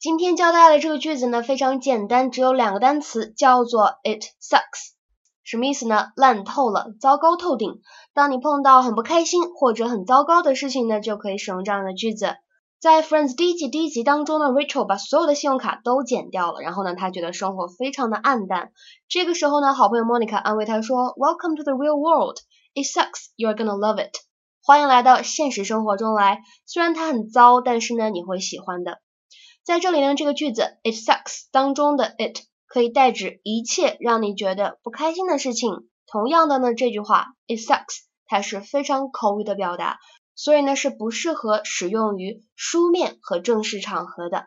今天教大家的这个句子呢，非常简单，只有两个单词，叫做 It sucks。什么意思呢？烂透了，糟糕透顶。当你碰到很不开心或者很糟糕的事情呢，就可以使用这样的句子。在 Friends 第一季第一集当中呢，Rachel 把所有的信用卡都剪掉了，然后呢，她觉得生活非常的暗淡。这个时候呢，好朋友 Monica 安慰她说：“Welcome to the real world. It sucks. You're gonna love it.” 欢迎来到现实生活中来。虽然它很糟，但是呢，你会喜欢的。在这里呢，这个句子 it sucks 当中的 it 可以代指一切让你觉得不开心的事情。同样的呢，这句话 it sucks 它是非常口语的表达，所以呢是不适合使用于书面和正式场合的。